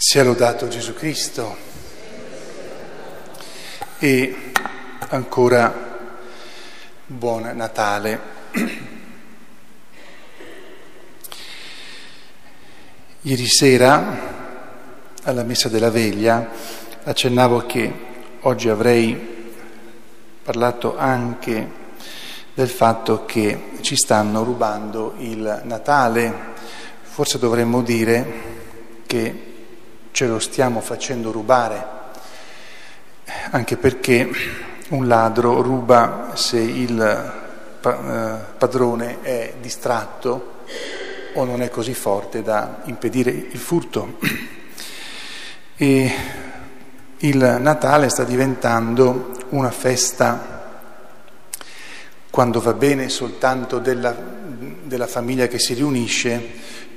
Sia lodato Gesù Cristo. E ancora buon Natale. Ieri sera alla messa della veglia accennavo che oggi avrei parlato anche del fatto che ci stanno rubando il Natale. Forse dovremmo dire che ce lo stiamo facendo rubare, anche perché un ladro ruba se il eh, padrone è distratto o non è così forte da impedire il furto. E il Natale sta diventando una festa, quando va bene, soltanto della, della famiglia che si riunisce,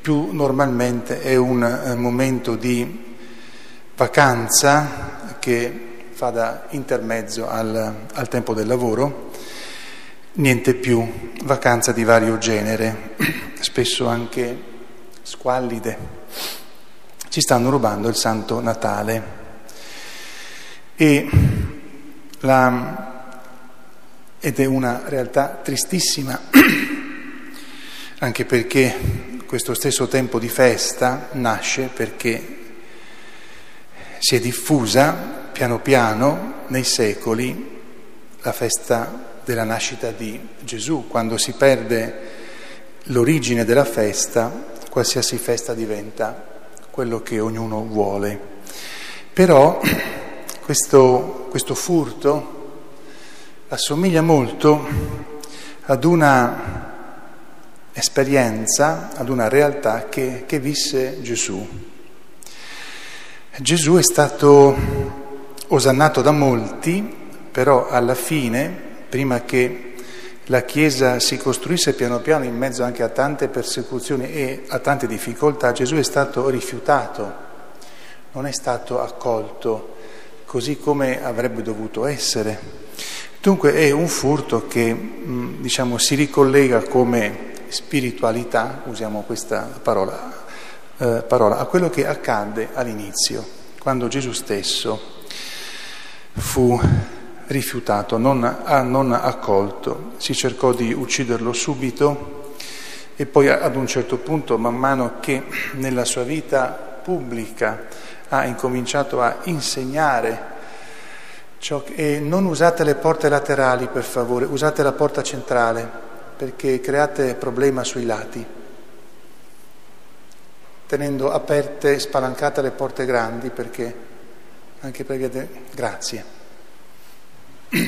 più normalmente è un eh, momento di vacanza che fa da intermezzo al, al tempo del lavoro, niente più, vacanza di vario genere, spesso anche squallide. Ci stanno rubando il Santo Natale e la, ed è una realtà tristissima, anche perché questo stesso tempo di festa nasce perché si è diffusa piano piano nei secoli la festa della nascita di Gesù. Quando si perde l'origine della festa, qualsiasi festa diventa quello che ognuno vuole. Però questo, questo furto assomiglia molto ad una esperienza, ad una realtà che, che visse Gesù. Gesù è stato osannato da molti, però alla fine, prima che la Chiesa si costruisse piano piano in mezzo anche a tante persecuzioni e a tante difficoltà, Gesù è stato rifiutato, non è stato accolto così come avrebbe dovuto essere. Dunque è un furto che diciamo, si ricollega come spiritualità, usiamo questa parola, eh, parola, a quello che accadde all'inizio, quando Gesù stesso fu rifiutato, non, ah, non accolto, si cercò di ucciderlo subito e poi ad un certo punto, man mano che nella sua vita pubblica ha incominciato a insegnare ciò che, non usate le porte laterali per favore, usate la porta centrale perché create problema sui lati tenendo aperte e spalancate le porte grandi perché anche per via de... Grazie.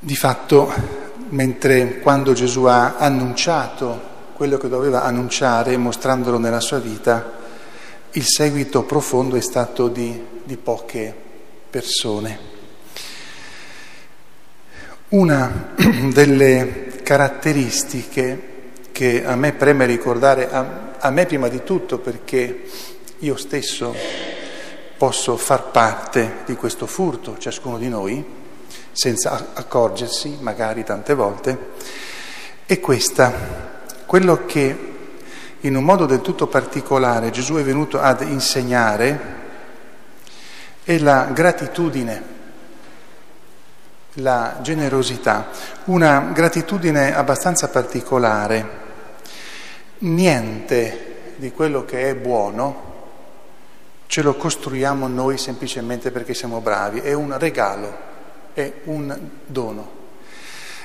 Di fatto, mentre quando Gesù ha annunciato quello che doveva annunciare, mostrandolo nella sua vita, il seguito profondo è stato di, di poche persone. Una delle caratteristiche che a me preme ricordare, a, a me prima di tutto perché io stesso posso far parte di questo furto, ciascuno di noi, senza accorgersi, magari tante volte, è questa, quello che in un modo del tutto particolare Gesù è venuto ad insegnare è la gratitudine la generosità, una gratitudine abbastanza particolare. Niente di quello che è buono ce lo costruiamo noi semplicemente perché siamo bravi, è un regalo, è un dono.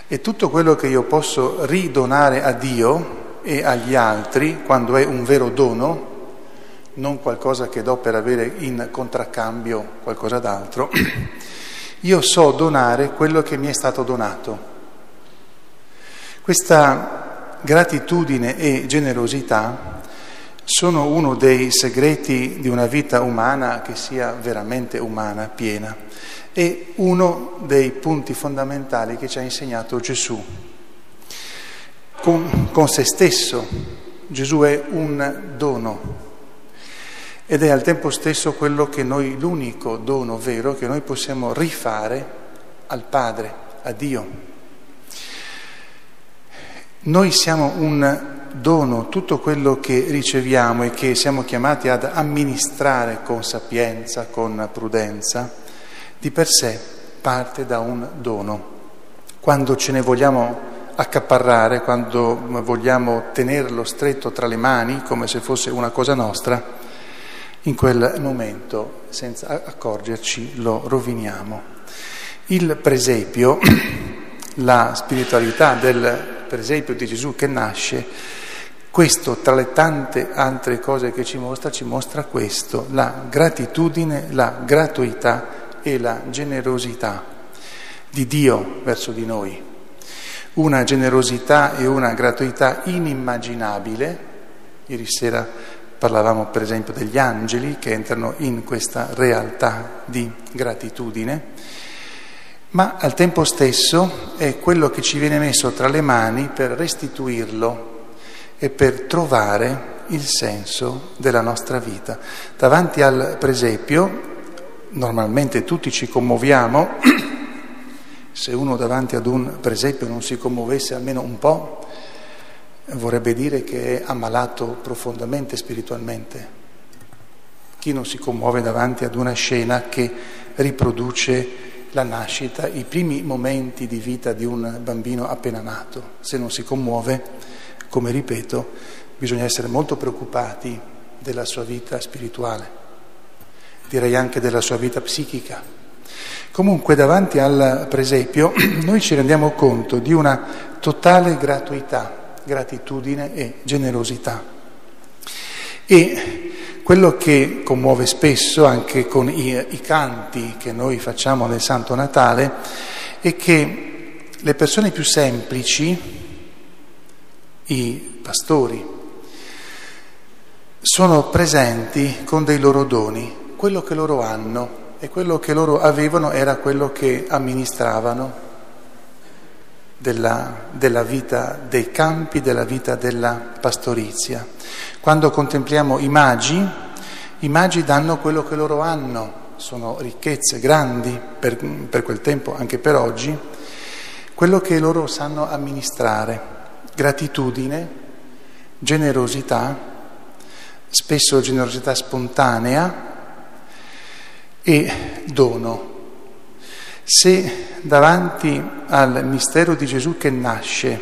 E tutto quello che io posso ridonare a Dio e agli altri, quando è un vero dono, non qualcosa che do per avere in contraccambio qualcosa d'altro, io so donare quello che mi è stato donato. Questa gratitudine e generosità sono uno dei segreti di una vita umana che sia veramente umana, piena, e uno dei punti fondamentali che ci ha insegnato Gesù. Con, con se stesso Gesù è un dono, ed è al tempo stesso quello che noi, l'unico dono vero che noi possiamo rifare al Padre, a Dio. Noi siamo un dono, tutto quello che riceviamo e che siamo chiamati ad amministrare con sapienza, con prudenza, di per sé parte da un dono. Quando ce ne vogliamo accaparrare, quando vogliamo tenerlo stretto tra le mani come se fosse una cosa nostra, in quel momento, senza accorgerci, lo roviniamo. Il presepio, la spiritualità del presepio di Gesù che nasce, questo tra le tante altre cose che ci mostra, ci mostra questo, la gratitudine, la gratuità e la generosità di Dio verso di noi. Una generosità e una gratuità inimmaginabile. Ieri sera parlavamo per esempio degli angeli che entrano in questa realtà di gratitudine, ma al tempo stesso è quello che ci viene messo tra le mani per restituirlo e per trovare il senso della nostra vita. Davanti al presepio, normalmente tutti ci commuoviamo, se uno davanti ad un presepio non si commuovesse almeno un po', vorrebbe dire che è ammalato profondamente spiritualmente. Chi non si commuove davanti ad una scena che riproduce la nascita, i primi momenti di vita di un bambino appena nato, se non si commuove, come ripeto, bisogna essere molto preoccupati della sua vita spirituale, direi anche della sua vita psichica. Comunque davanti al presepio noi ci rendiamo conto di una totale gratuità, gratitudine e generosità. E quello che commuove spesso anche con i, i canti che noi facciamo nel Santo Natale è che le persone più semplici, i pastori, sono presenti con dei loro doni, quello che loro hanno e quello che loro avevano era quello che amministravano della, della vita dei campi, della vita della pastorizia. Quando contempliamo i magi, i magi danno quello che loro hanno, sono ricchezze grandi per, per quel tempo, anche per oggi, quello che loro sanno amministrare gratitudine, generosità, spesso generosità spontanea e dono. Se davanti al mistero di Gesù che nasce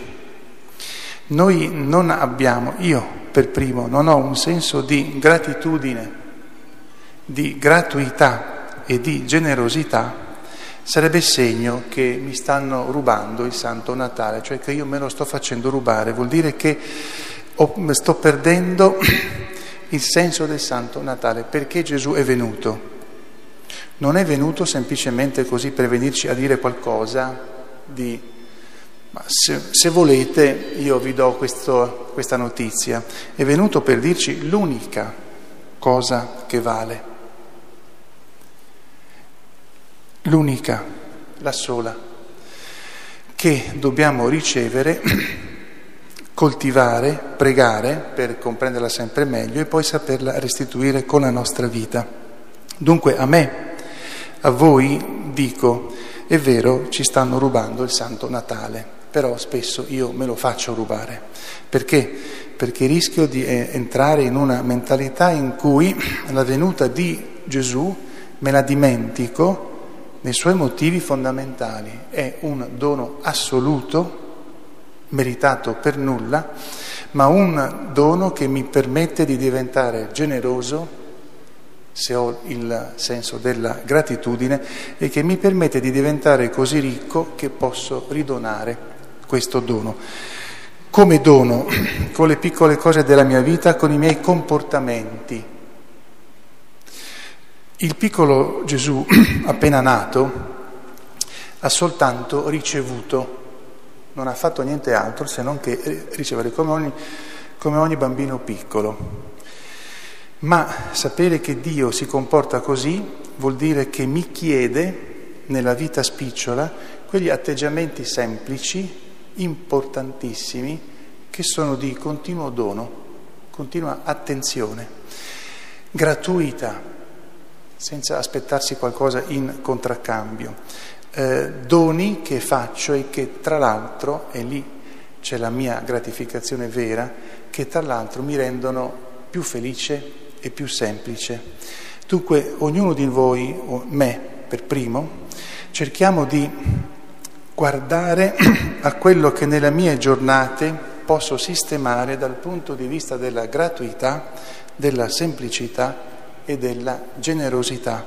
noi non abbiamo, io per primo, non ho un senso di gratitudine, di gratuità e di generosità, sarebbe segno che mi stanno rubando il Santo Natale, cioè che io me lo sto facendo rubare, vuol dire che sto perdendo il senso del Santo Natale, perché Gesù è venuto. Non è venuto semplicemente così per venirci a dire qualcosa di... Ma se, se volete io vi do questo, questa notizia, è venuto per dirci l'unica cosa che vale l'unica, la sola, che dobbiamo ricevere, coltivare, pregare per comprenderla sempre meglio e poi saperla restituire con la nostra vita. Dunque a me, a voi dico, è vero, ci stanno rubando il Santo Natale, però spesso io me lo faccio rubare. Perché? Perché rischio di eh, entrare in una mentalità in cui la venuta di Gesù me la dimentico nei suoi motivi fondamentali. È un dono assoluto, meritato per nulla, ma un dono che mi permette di diventare generoso, se ho il senso della gratitudine, e che mi permette di diventare così ricco che posso ridonare questo dono. Come dono, con le piccole cose della mia vita, con i miei comportamenti il piccolo Gesù, appena nato, ha soltanto ricevuto, non ha fatto niente altro se non che ricevere come ogni, come ogni bambino piccolo. Ma sapere che Dio si comporta così vuol dire che mi chiede nella vita spicciola quegli atteggiamenti semplici, importantissimi, che sono di continuo dono, continua attenzione, gratuita senza aspettarsi qualcosa in contraccambio. Eh, doni che faccio e che tra l'altro, e lì c'è la mia gratificazione vera, che tra l'altro mi rendono più felice e più semplice. Dunque ognuno di voi, o me per primo, cerchiamo di guardare a quello che nelle mie giornate posso sistemare dal punto di vista della gratuità, della semplicità e della generosità.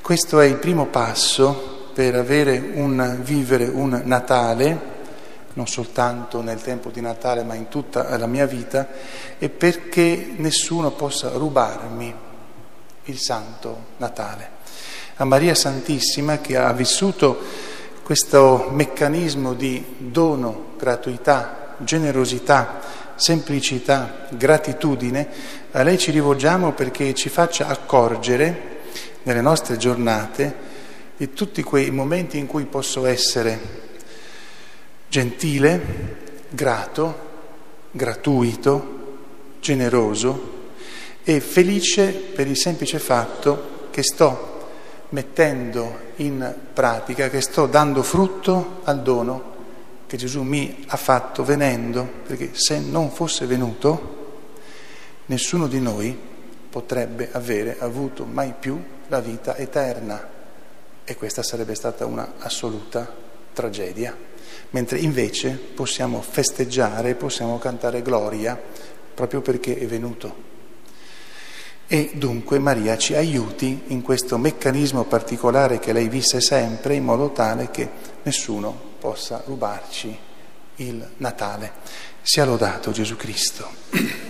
Questo è il primo passo per avere un, vivere un Natale, non soltanto nel tempo di Natale ma in tutta la mia vita, e perché nessuno possa rubarmi il Santo Natale. A Maria Santissima che ha vissuto questo meccanismo di dono, gratuità, generosità, semplicità, gratitudine, a lei ci rivolgiamo perché ci faccia accorgere nelle nostre giornate di tutti quei momenti in cui posso essere gentile, grato, gratuito, generoso e felice per il semplice fatto che sto mettendo in pratica, che sto dando frutto al dono che Gesù mi ha fatto venendo, perché se non fosse venuto nessuno di noi potrebbe avere avuto mai più la vita eterna. E questa sarebbe stata una assoluta tragedia, mentre invece possiamo festeggiare, possiamo cantare gloria proprio perché è venuto. E dunque Maria ci aiuti in questo meccanismo particolare che lei visse sempre in modo tale che nessuno possa rubarci il Natale. Sia lodato Gesù Cristo.